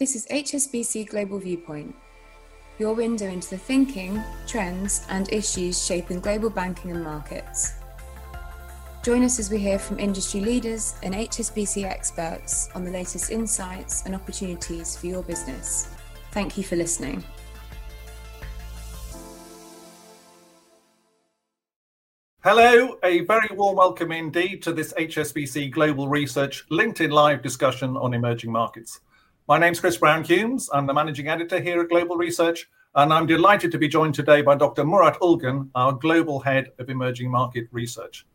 This is HSBC Global Viewpoint, your window into the thinking, trends, and issues shaping global banking and markets. Join us as we hear from industry leaders and HSBC experts on the latest insights and opportunities for your business. Thank you for listening. Hello, a very warm welcome indeed to this HSBC Global Research LinkedIn Live discussion on emerging markets. My name's Chris Brown Humes. I'm the managing editor here at Global Research, and I'm delighted to be joined today by Dr. Murat Ulgen, our global head of emerging market research.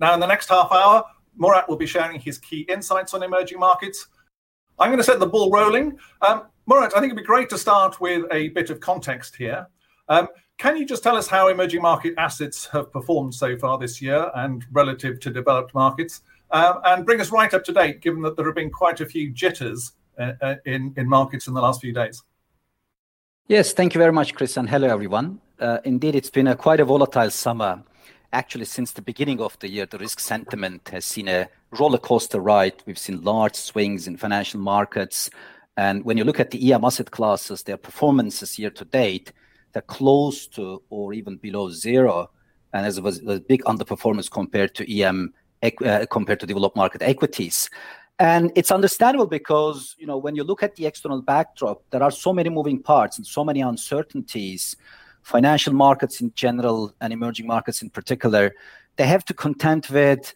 Now, in the next half hour, Murat will be sharing his key insights on emerging markets. I'm going to set the ball rolling. Um, Murat, I think it'd be great to start with a bit of context here. Um, can you just tell us how emerging market assets have performed so far this year and relative to developed markets? Um, and bring us right up to date, given that there have been quite a few jitters in, in markets in the last few days. Yes, thank you very much, Chris, and hello, everyone. Uh, indeed, it's been a quite a volatile summer. Actually, since the beginning of the year, the risk sentiment has seen a roller coaster ride. We've seen large swings in financial markets. And when you look at the EM asset classes, their performances year to date, they're close to or even below zero. And there's a, a big underperformance compared to EM, uh, compared to developed market equities. And it's understandable because, you know, when you look at the external backdrop, there are so many moving parts and so many uncertainties. Financial markets in general and emerging markets in particular, they have to contend with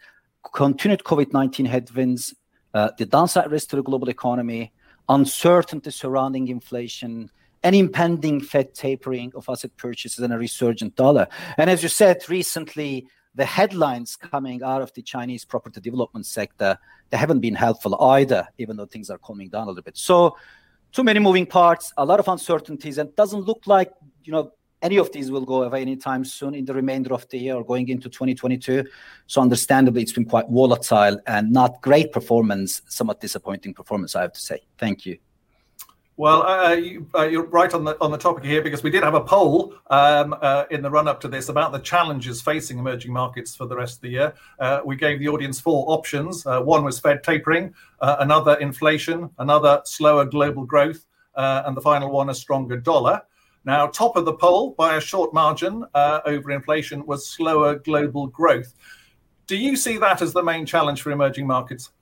continued COVID 19 headwinds, uh, the downside risk to the global economy, uncertainty surrounding inflation, an impending Fed tapering of asset purchases, and a resurgent dollar. And as you said recently, the headlines coming out of the Chinese property development sector, they haven't been helpful either, even though things are calming down a little bit. So too many moving parts, a lot of uncertainties, and doesn't look like, you know, any of these will go away anytime soon in the remainder of the year or going into 2022. So understandably, it's been quite volatile and not great performance, somewhat disappointing performance, I have to say. Thank you. Well, uh, you, are uh, right on the on the topic here because we did have a poll um, uh, in the run up to this about the challenges facing emerging markets for the rest of the year. Uh, we gave the audience four options. Uh, one was Fed tapering, uh, another inflation, another slower global growth, and the final one a stronger dollar. Now, top of the poll by a short margin over inflation was slower global growth. Do you see that as the main challenge for emerging markets?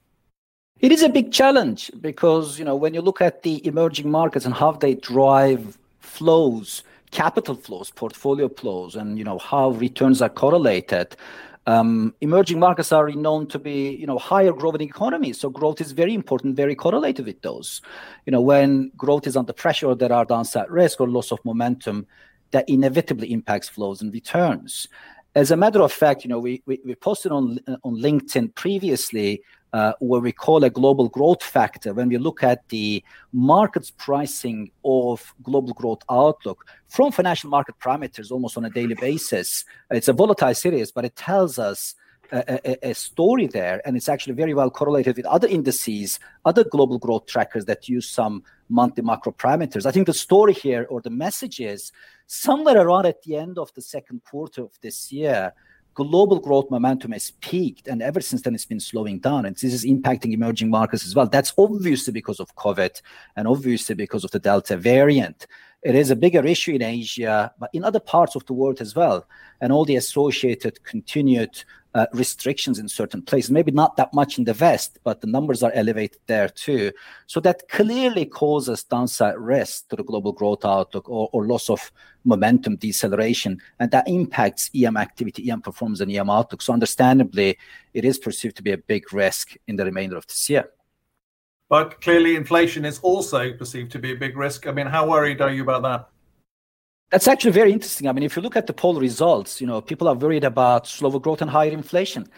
It is a big challenge because you know when you look at the emerging markets and how they drive flows, capital flows, portfolio flows, and you know how returns are correlated. Um, emerging markets are known to be you know higher growing economies, so growth is very important, very correlated with those. You know when growth is under pressure, there are downside risk or loss of momentum that inevitably impacts flows and returns. As a matter of fact, you know we we, we posted on on LinkedIn previously uh, what we call a global growth factor when we look at the market's pricing of global growth outlook from financial market parameters almost on a daily basis. It's a volatile series, but it tells us a, a, a, story there, and it's actually very well correlated with other indices, other global growth trackers that use some monthly macro parameters. I think the story here or the message is somewhere around at the end of the second quarter of this year, global growth momentum has peaked, and ever since then it's been slowing down. And this is impacting emerging markets as well. That's obviously because of COVID and obviously because of the Delta variant. It is a bigger issue in Asia, but in other parts of the world as well. And all the associated continued uh, restrictions in certain places. Maybe not that much in the West, but the numbers are elevated there too. So that clearly causes downside risk to the global growth outlook or, or loss of momentum deceleration. And that impacts EM activity, EM performance, and EM outlook. So understandably, it is perceived to be a big risk in the remainder of this year. But clearly, inflation is also perceived to be a big risk. I mean, how worried are you about that? That's actually very interesting. I mean, if you look at the poll results, you know, people are worried about slower growth and higher inflation.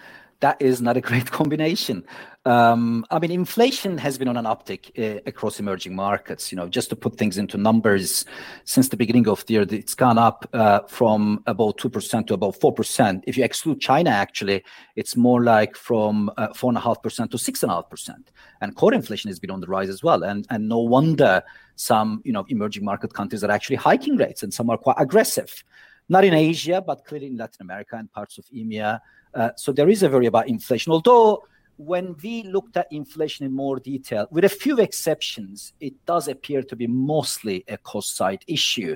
That is not a great combination. Um, I mean, inflation has been on an uptick uh, across emerging markets. You know, just to put things into numbers, since the beginning of the year, it's gone up uh, from about two percent to about four percent. If you exclude China, actually, it's more like from uh, four and a half percent to six and a half percent. And core inflation has been on the rise as well. And and no wonder some you know emerging market countries are actually hiking rates, and some are quite aggressive. Not in Asia, but clearly in Latin America and parts of EMEA. Uh, so there is a worry about inflation. Although when we looked at inflation in more detail, with a few exceptions, it does appear to be mostly a cost side issue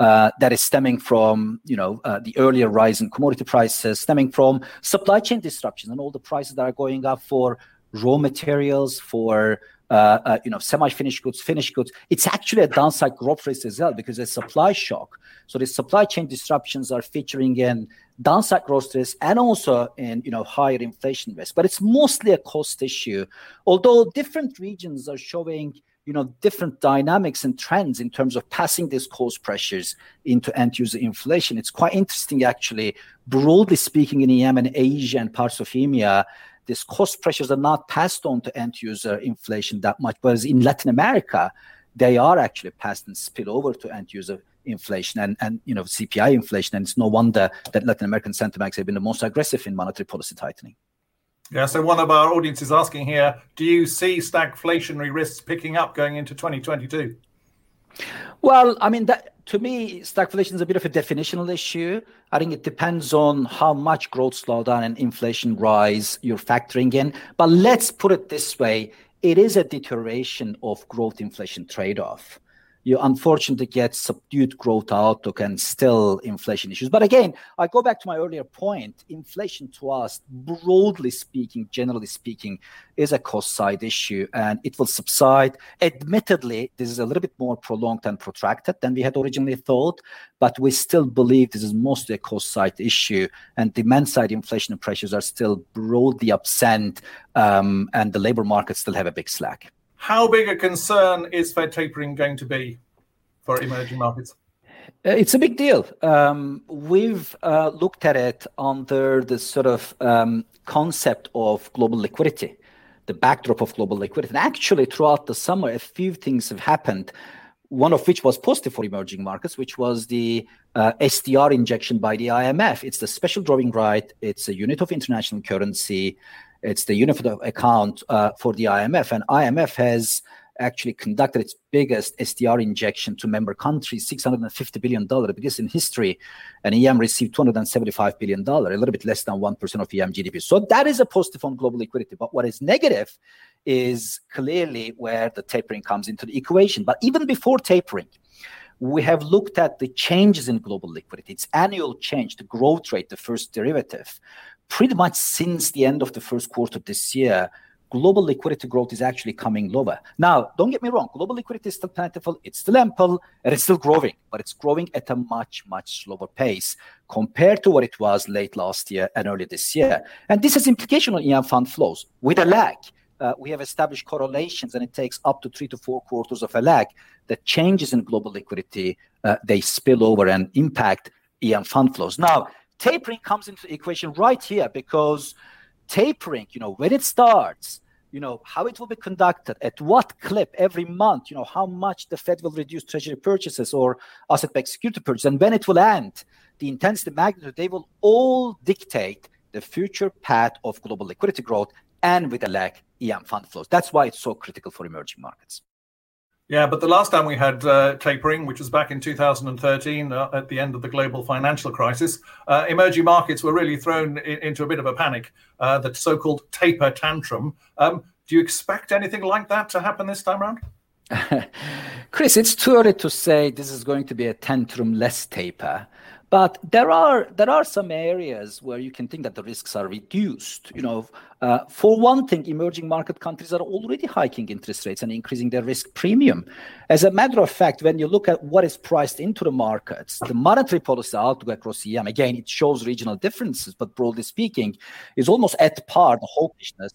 uh, that is stemming from, you know, uh, the earlier rise in commodity prices, stemming from supply chain disruptions and all the prices that are going up for raw materials, for Uh, uh, you know, semi-finished goods, finished goods. It's actually a downside growth risk as well because a supply shock. So the supply chain disruptions are featuring in downside growth risk and also in you know higher inflation risk. But it's mostly a cost issue. Although different regions are showing you know different dynamics and trends in terms of passing these cost pressures into end user inflation. It's quite interesting actually. Broadly speaking, in EM and Asia and parts of EMEA these cost pressures are not passed on to end user inflation that much. Whereas in Latin America, they are actually passed and spill over to end user inflation and, and you know CPI inflation. And it's no wonder that Latin American central banks have been the most aggressive in monetary policy tightening. Yeah, so one of our audience is asking here, do you see stagflationary risks picking up going into 2022? Well, I mean, that, to me, stagflation is a bit of a definitional issue. I think it depends on how much growth slowdown and inflation rise you're factoring in. But let's put it this way it is a deterioration of growth inflation trade off you unfortunately get subdued growth outlook and still inflation issues. But again, I go back to my earlier point. Inflation to us, broadly speaking, generally speaking, is a cost side issue and it will subside. Admittedly, this is a little bit more prolonged and protracted than we had originally thought, but we still believe this is mostly a cost side issue and demand side inflation pressures are still broadly absent um, and the labor market still have a big slack. How big a concern is Fed tapering going to be for emerging markets? Uh, it's a big deal. Um, we've uh, looked at it under the sort of um, concept of global liquidity, the backdrop of global liquidity. And actually, throughout the summer, a few things have happened. One of which was positive for emerging markets, which was the uh, SDR injection by the IMF. It's the special drawing right. It's a unit of international currency. It's the of account uh, for the IMF, and IMF has actually conducted its biggest SDR injection to member countries, $650 billion, the biggest in history. And EM received $275 billion, a little bit less than 1% of EM GDP. So that is a positive on global liquidity. But what is negative is clearly where the tapering comes into the equation. But even before tapering, we have looked at the changes in global liquidity, its annual change, the growth rate, the first derivative pretty much since the end of the first quarter this year, global liquidity growth is actually coming lower. Now, don't get me wrong, global liquidity is still plentiful, it's still ample, and it's still growing, but it's growing at a much, much slower pace compared to what it was late last year and early this year. And this has implication on EM fund flows with a lag. Uh, we have established correlations, and it takes up to three to four quarters of a lag. that changes in global liquidity uh, they spill over and impact EM fund flows. Now, tapering comes into the equation right here because tapering, you know, when it starts, you know, how it will be conducted, at what clip every month, you know, how much the Fed will reduce treasury purchases or asset-backed security purchases, and when it will end, the intensity, magnitude, they will all dictate the future path of global liquidity growth and with a lag, EM fund flows. That's why it's so critical for emerging markets. Yeah, but the last time we had uh, tapering, which was back in 2013 uh, at the end of the global financial crisis, uh, emerging markets were really thrown in, into a bit of a panic, uh, the so called taper tantrum. Um, do you expect anything like that to happen this time around? Chris, it's too early to say this is going to be a tantrum less taper. But there are there are some areas where you can think that the risks are reduced. You know, uh, for one thing, emerging market countries are already hiking interest rates and increasing their risk premium. As a matter of fact, when you look at what is priced into the markets, the monetary policy outlook across EM, again, it shows regional differences, but broadly speaking, is almost at par the hawkishness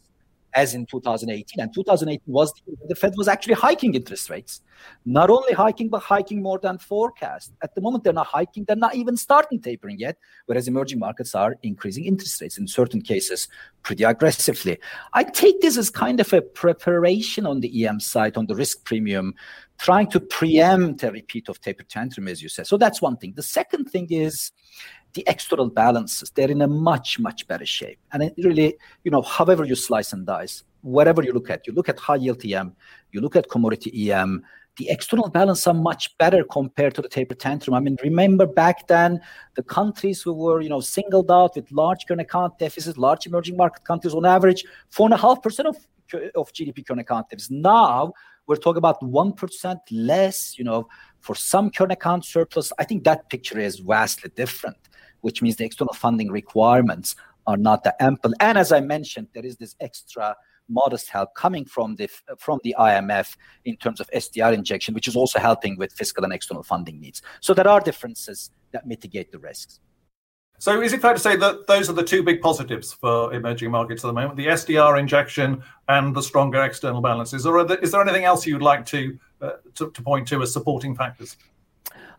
as in 2018. And 2018 was the, the Fed was actually hiking interest rates, not only hiking but hiking more than forecast. At the moment, they're not hiking; they're not even starting tapering yet. Whereas emerging markets are increasing interest rates in certain cases pretty aggressively. I take this as kind of a preparation on the EM side on the risk premium. Trying to preempt a repeat of taper tantrum, as you said. So that's one thing. The second thing is the external balances, they're in a much, much better shape. And it really, you know, however you slice and dice, whatever you look at, you look at high yield EM, you look at commodity EM, the external balance are much better compared to the taper tantrum. I mean, remember back then, the countries who were, you know, singled out with large current account deficits, large emerging market countries on average, four and a half percent of of GDP current account deficits. Now we're talking about one percent less, you know, for some current account surplus. I think that picture is vastly different, which means the external funding requirements are not that ample. And as I mentioned, there is this extra modest help coming from the from the IMF in terms of SDR injection, which is also helping with fiscal and external funding needs. So there are differences that mitigate the risks. So is it fair to say that those are the two big positives for emerging markets at the moment, the SDR injection and the stronger external balances? Or there, is there anything else you'd like to, uh, to, to point to as supporting factors?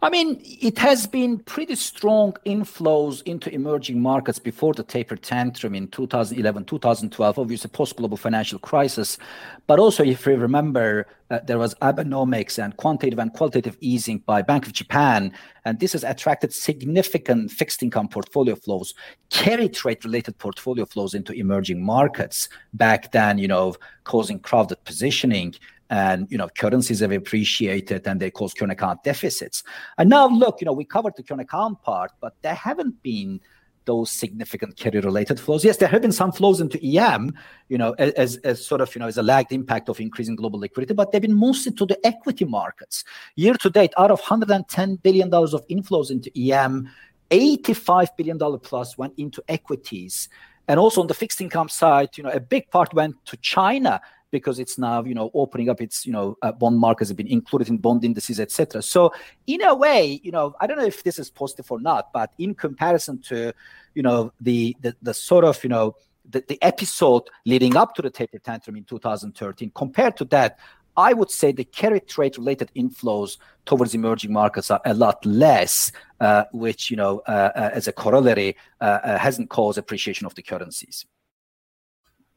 I mean, it has been pretty strong inflows into emerging markets before the taper tantrum in 2011, 2012, obviously post global financial crisis. But also, if you remember, uh, there was Abenomics and quantitative and qualitative easing by Bank of Japan. And this has attracted significant fixed income portfolio flows, carry trade related portfolio flows into emerging markets back then, you know, causing crowded positioning and you know currencies have appreciated and they cause current account deficits. And now look, you know, we covered the current account part, but there haven't been those significant carry related flows. Yes, there have been some flows into EM, you know, as, as sort of, you know, as a lagged impact of increasing global liquidity, but they've been mostly to the equity markets. Year to date, out of $110 billion of inflows into EM, $85 billion plus went into equities. And also on the fixed income side, you know, a big part went to China because it's now you know opening up its you know uh, bond markets have been included in bond indices etc so in a way you know i don't know if this is positive or not but in comparison to you know the the, the sort of you know the, the episode leading up to the taper tantrum in 2013 compared to that I would say the carry trade related inflows towards emerging markets are a lot less, uh, which, you know, uh, uh, as a corollary, uh, uh, hasn't caused appreciation of the currencies.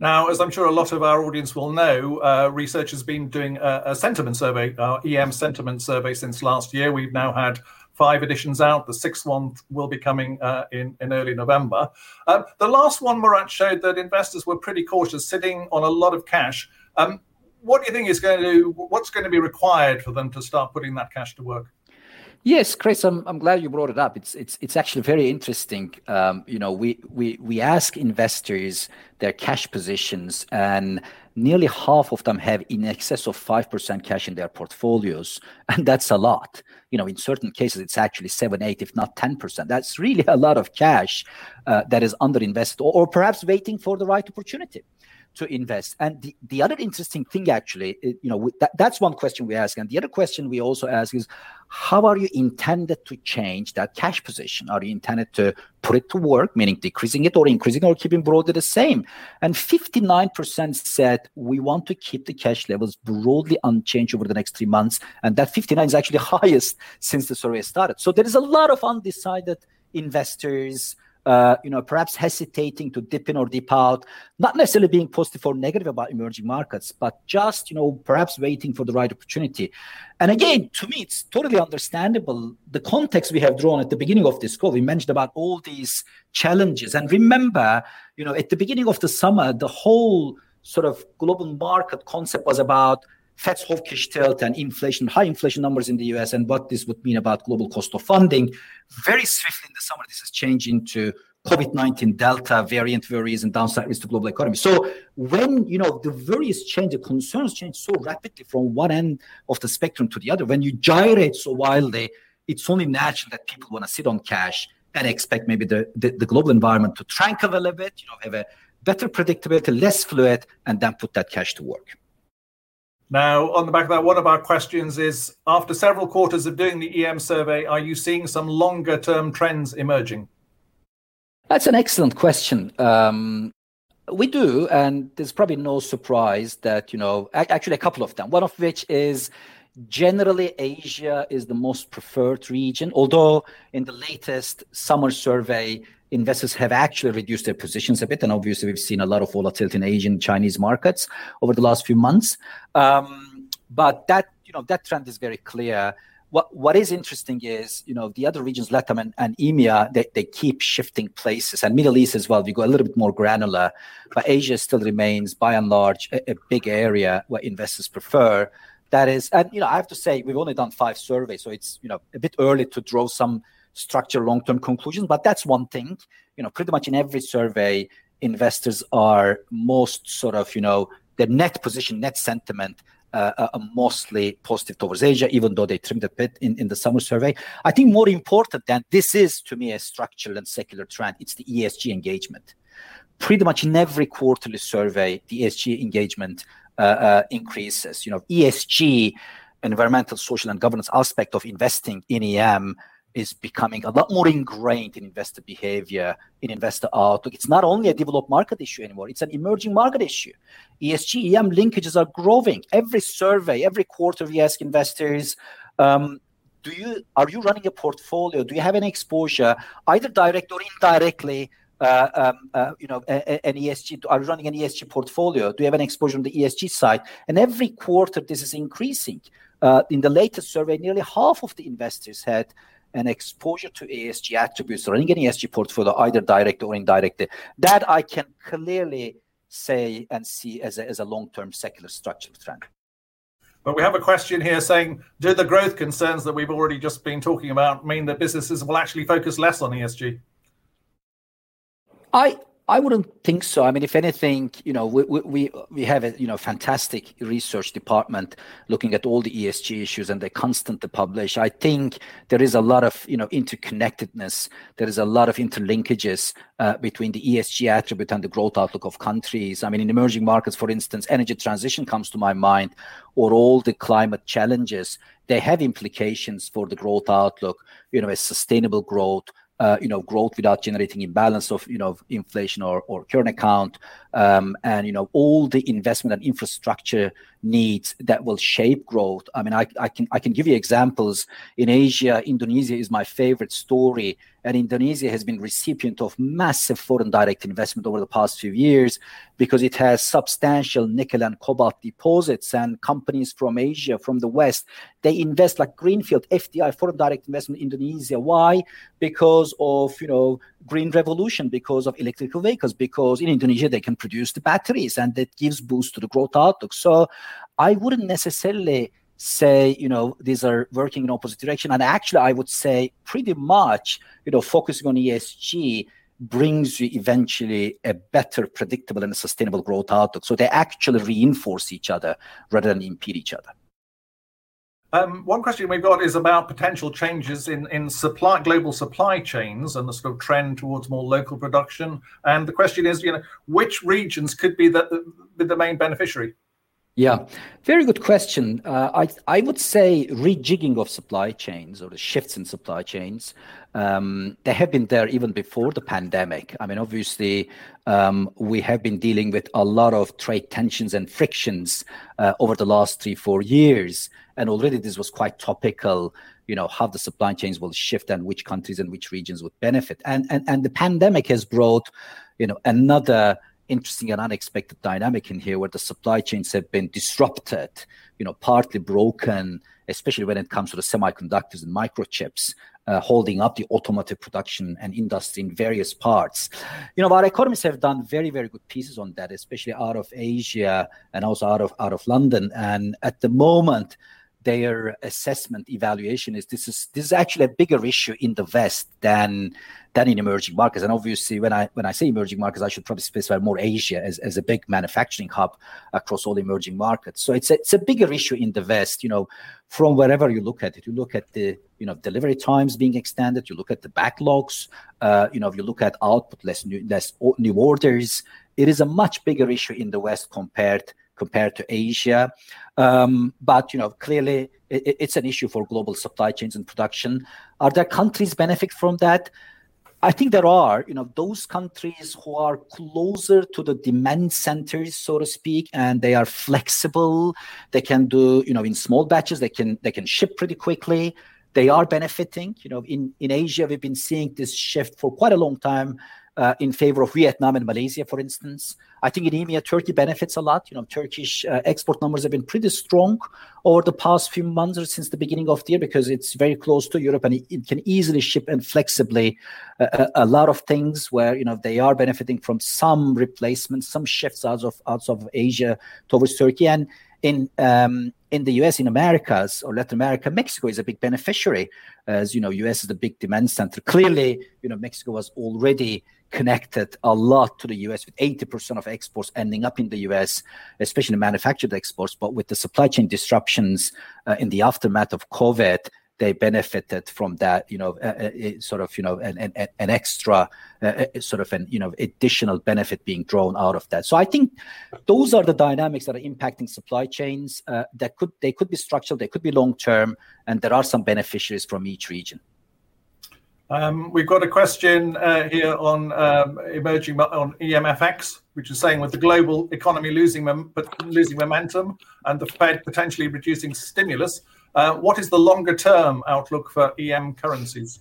Now, as I'm sure a lot of our audience will know, uh, research has been doing a, a sentiment survey, our EM sentiment survey since last year. We've now had five editions out. The sixth one will be coming uh, in, in early November. Um, the last one, Murat, showed that investors were pretty cautious, sitting on a lot of cash. Um, what do you think is going to, what's going to be required for them to start putting that cash to work? Yes, Chris, I'm, I'm glad you brought it up. It's it's it's actually very interesting. Um, you know, we we we ask investors their cash positions, and nearly half of them have in excess of five percent cash in their portfolios, and that's a lot. You know, in certain cases, it's actually seven, eight, if not ten percent. That's really a lot of cash uh, that is underinvested, or, or perhaps waiting for the right opportunity to invest. And the, the other interesting thing, actually, you know, that, that's one question we ask. And the other question we also ask is, how are you intended to change that cash position? Are you intended to put it to work, meaning decreasing it or increasing or keeping broadly the same? And 59% said we want to keep the cash levels broadly unchanged over the next three months. And that 59 is actually highest since the survey started. So there is a lot of undecided investors uh, you know, perhaps hesitating to dip in or dip out, not necessarily being positive or negative about emerging markets, but just, you know, perhaps waiting for the right opportunity. And again, to me, it's totally understandable. The context we have drawn at the beginning of this call, we mentioned about all these challenges. And remember, you know, at the beginning of the summer, the whole sort of global market concept was about Fed's hawkish tilt and inflation, high inflation numbers in the US, and what this would mean about global cost of funding. Very swiftly in the summer, this has changed into COVID 19 Delta variant worries and downside risk to global economy. So, when you know the worries change, the concerns change so rapidly from one end of the spectrum to the other, when you gyrate so wildly, it's only natural that people want to sit on cash and expect maybe the, the, the global environment to tranquil a little bit, you know, have a better predictability, less fluid, and then put that cash to work. Now, on the back of that, one of our questions is after several quarters of doing the EM survey, are you seeing some longer term trends emerging? That's an excellent question. Um, we do, and there's probably no surprise that, you know, actually a couple of them. One of which is generally Asia is the most preferred region, although in the latest summer survey, investors have actually reduced their positions a bit. And obviously, we've seen a lot of volatility in Asian Chinese markets over the last few months. Um, but that you know that trend is very clear. What what is interesting is you know the other regions, Latam and, and EMEA, they, they keep shifting places, and Middle East as well. We go a little bit more granular, but Asia still remains by and large a, a big area where investors prefer that is, and you know, I have to say we've only done five surveys, so it's you know a bit early to draw some structured long-term conclusions. But that's one thing. You know, pretty much in every survey, investors are most sort of you know their net position, net sentiment uh, are mostly positive towards Asia, even though they trimmed a bit in, in the summer survey. I think more important than this is to me a structural and secular trend. It's the ESG engagement. Pretty much in every quarterly survey, the ESG engagement uh, uh, increases. You know, ESG, environmental, social, and governance aspect of investing in EM is becoming a lot more ingrained in investor behavior, in investor outlook. It's not only a developed market issue anymore, it's an emerging market issue. ESG, EM linkages are growing. Every survey, every quarter, we ask investors, um, do you are you running a portfolio? Do you have any exposure, either direct or indirectly, uh, um, uh, you know, an ESG, are you running an ESG portfolio? Do you have an exposure on the ESG side? And every quarter, this is increasing. Uh, in the latest survey, nearly half of the investors had an exposure to ESG attributes running an ESG portfolio, either direct or indirect, that I can clearly say and see as a, as a long-term secular structural trend. But we have a question here saying, do the growth concerns that we've already just been talking about mean that businesses will actually focus less on ESG? I I wouldn't think so. I mean, if anything, you know, we we we have a you know fantastic research department looking at all the ESG issues, and they constantly publish. I think there is a lot of you know interconnectedness. There is a lot of interlinkages uh, between the ESG attribute and the growth outlook of countries. I mean, in emerging markets, for instance, energy transition comes to my mind, or all the climate challenges. They have implications for the growth outlook. You know, a sustainable growth you know, growth without generating imbalance of, you know, inflation or, or current account, um, and, you know, all the investment and infrastructure needs that will shape growth. I mean, I, I can I can give you examples. In Asia, Indonesia is my favorite story and Indonesia has been recipient of massive foreign direct investment over the past few years because it has substantial nickel and cobalt deposits and companies from Asia, from the West, they invest like greenfield FDI, foreign direct investment in Indonesia. Why? Because of, you know, green revolution, because of electrical vehicles, because in Indonesia they can produce the batteries and that gives boost to the growth outlook. So I wouldn't necessarily say you know these are working in opposite direction. And actually i would say pretty much you know focusing on esg brings you eventually a better predictable and sustainable growth outlook. So they actually reinforce each other rather than impede each other um, one question we've got is about potential changes in, in supply global supply chains and the sort of trend towards more local production. And the question is, you know, which regions could be the, the, the main beneficiary? Yeah, very good question. Uh, I I would say rejigging of supply chains or the shifts in supply chains. Um, they have been there even before the pandemic. I mean, obviously, um, we have been dealing with a lot of trade tensions and frictions uh, over the last three four years, and already this was quite topical. You know how the supply chains will shift and which countries and which regions would benefit. And and and the pandemic has brought, you know, another interesting and unexpected dynamic in here where the supply chains have been disrupted, you know, partly broken, especially when it comes to the semiconductors and microchips, uh, holding up the automotive production and industry in various parts. You know, our economists have done very, very good pieces on that, especially out of Asia and also out of out of London. And at the moment, their assessment evaluation is this is this is actually a bigger issue in the West than than in emerging markets. And obviously, when I when I say emerging markets, I should probably specify more Asia as, as a big manufacturing hub across all emerging markets. So it's a, it's a bigger issue in the West. You know, from wherever you look at it, you look at the you know delivery times being extended, you look at the backlogs, uh, you know, if you look at output, less new less new orders. It is a much bigger issue in the West compared compared to Asia. Um, but you know, clearly it, it's an issue for global supply chains and production. Are there countries benefit from that? I think there are, you know, those countries who are closer to the demand centers, so to speak, and they are flexible. They can do, you know, in small batches. They can they can ship pretty quickly. They are benefiting. You know, in in Asia, we've been seeing this shift for quite a long time uh, in favor of Vietnam and Malaysia, for instance. I think in EMEA, Turkey benefits a lot. You know, Turkish uh, export numbers have been pretty strong over the past few months or since the beginning of the year because it's very close to Europe and it, can easily ship and flexibly uh, a, a, lot of things where you know they are benefiting from some replacements, some shifts out of out of Asia towards Turkey and in um, in the US, in Americas or Latin America, Mexico is a big beneficiary. As you know, US is the big demand center. Clearly, you know, Mexico was already connected a lot to the US with 80% of exports ending up in the US, especially manufactured exports. But with the supply chain disruptions uh, in the aftermath of COVID, they benefited from that, you know, uh, uh, sort of, you know, an, an, an extra uh, sort of an, you know, additional benefit being drawn out of that. So I think those are the dynamics that are impacting supply chains. Uh, that could they could be structural, they could be long term, and there are some beneficiaries from each region. Um, we've got a question uh, here on um, emerging on EMFX, which is saying with the global economy losing mom- losing momentum and the Fed potentially reducing stimulus, Uh, what is the longer term outlook for EM currencies?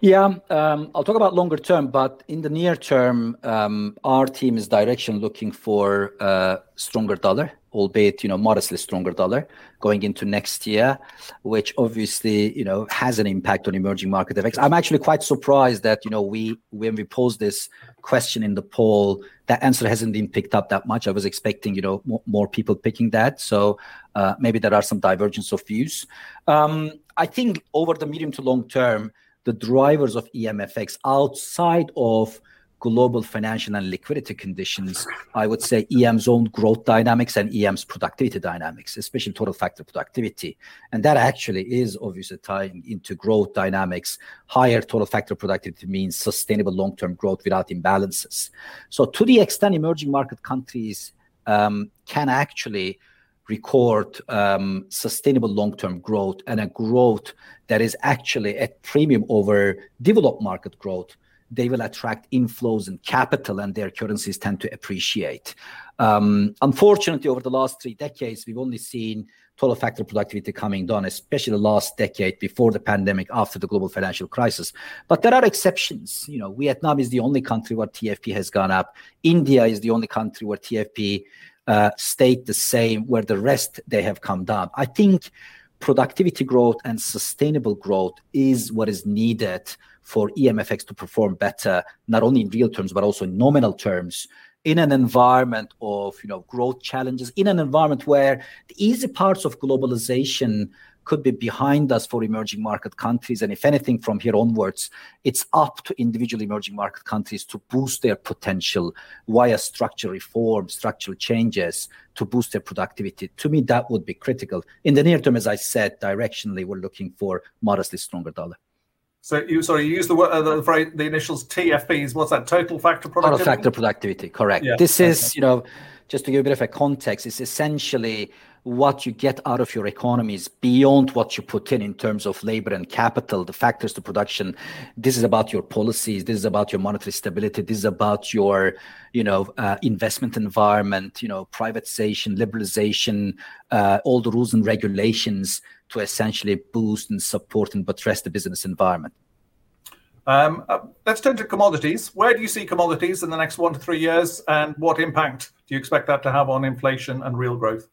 Yeah, um, I'll talk about longer term, but in the near term, um, our team is direction looking for a stronger dollar, albeit you know modestly stronger dollar going into next year, which obviously you know has an impact on emerging market FX. I'm actually quite surprised that you know we when we posed this question in the poll, that answer hasn't been picked up that much. I was expecting you know more people picking that, so uh, maybe there are some divergence of views. Um, I think over the medium to long term the drivers of EMFX outside of global financial and liquidity conditions, I would say EM's own growth dynamics and EM's productivity dynamics, especially total factor productivity. And that actually is obviously tying into growth dynamics. Higher total factor productivity means sustainable long term growth without imbalances. So, to the extent emerging market countries um, can actually record um, sustainable long-term growth and a growth that is actually at premium over developed market growth, they will attract inflows and capital, and their currencies tend to appreciate. Um, unfortunately, over the last three decades, we've only seen total factor productivity coming down, especially the last decade before the pandemic, after the global financial crisis. But there are exceptions. You know, Vietnam is the only country where TFP has gone up. India is the only country where TFP Uh, stayed the same, where the rest they have come down. I think productivity growth and sustainable growth is what is needed for EMFX to perform better, not only in real terms but also in nominal terms, in an environment of you know growth challenges, in an environment where the easy parts of globalization could be behind us for emerging market countries. And if anything, from here onwards, it's up to individual emerging market countries to boost their potential via structural reform, structural changes to boost their productivity. To me, that would be critical. In the near term, as I said, directionally, we're looking for modestly stronger dollar. So you sorry, you use the word uh, the, the, the initials TFPs. What's that? Total factor productivity. Total factor productivity. Correct. Yeah, this okay. is you know just to give a bit of a context. It's essentially what you get out of your economies beyond what you put in in terms of labor and capital, the factors to production. This is about your policies. This is about your monetary stability. This is about your, you know, uh, investment environment. You know, privatization, liberalization, uh, all the rules and regulations to essentially boost and support and buttress the business environment. Um, uh, let's turn to commodities. Where do you see commodities in the next one to three years, and what impact do you expect that to have on inflation and real growth?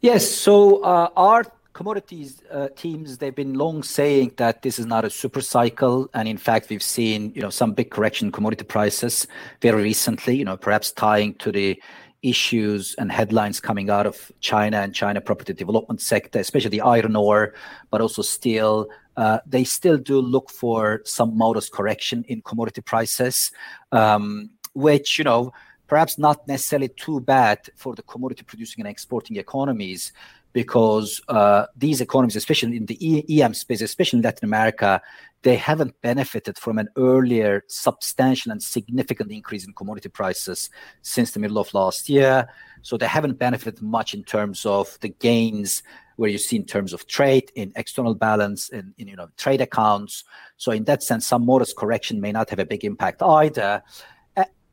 Yes, so uh, our commodities uh, teams they've been long saying that this is not a super cycle, and in fact we've seen you know some big correction in commodity prices very recently. You know, perhaps tying to the issues and headlines coming out of China and China property development sector, especially the iron ore, but also steel. Uh, they still do look for some modest correction in commodity prices, um, which you know perhaps not necessarily too bad for the commodity producing and exporting economies because uh, these economies, especially in the EM space, especially in Latin America, they haven't benefited from an earlier substantial and significant increase in commodity prices since the middle of last year. So they haven't benefited much in terms of the gains where you see in terms of trade, in external balance, in, in you know trade accounts. So in that sense, some modest correction may not have a big impact either.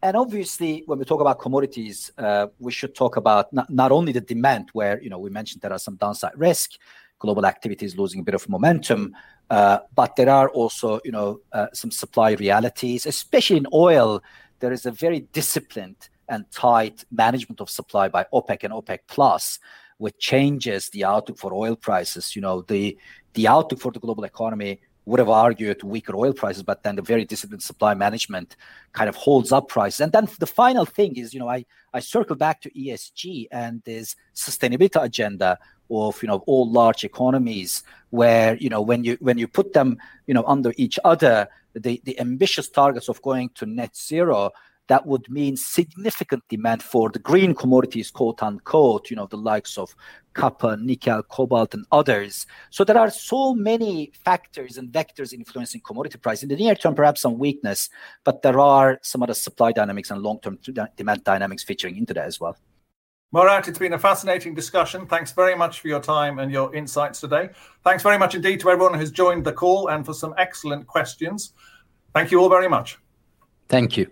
And obviously, when we talk about commodities, uh, we should talk about not, not only the demand, where you know we mentioned there are some downside risk, global activity is losing a bit of momentum, uh, but there are also you know uh, some supply realities, especially in oil. There is a very disciplined and tight management of supply by OPEC and OPEC Plus, which changes the outlook for oil prices. You know the the outlook for the global economy would have argued weaker oil prices, but then the very disciplined supply management kind of holds up prices. And then the final thing is, you know, I, I circle back to ESG and this sustainability agenda, of you know all large economies where you know when you when you put them you know under each other the the ambitious targets of going to net zero that would mean significant demand for the green commodities, quote unquote, you know, the likes of copper, nickel, cobalt, and others. So there are so many factors and vectors influencing commodity price. In the near term, perhaps some weakness, but there are some other supply dynamics and long-term demand dynamics featuring into that as well. Murat, it's been a fascinating discussion. Thanks very much for your time and your insights today. Thanks very much indeed to everyone who's joined the call and for some excellent questions. Thank you all very much. Thank you.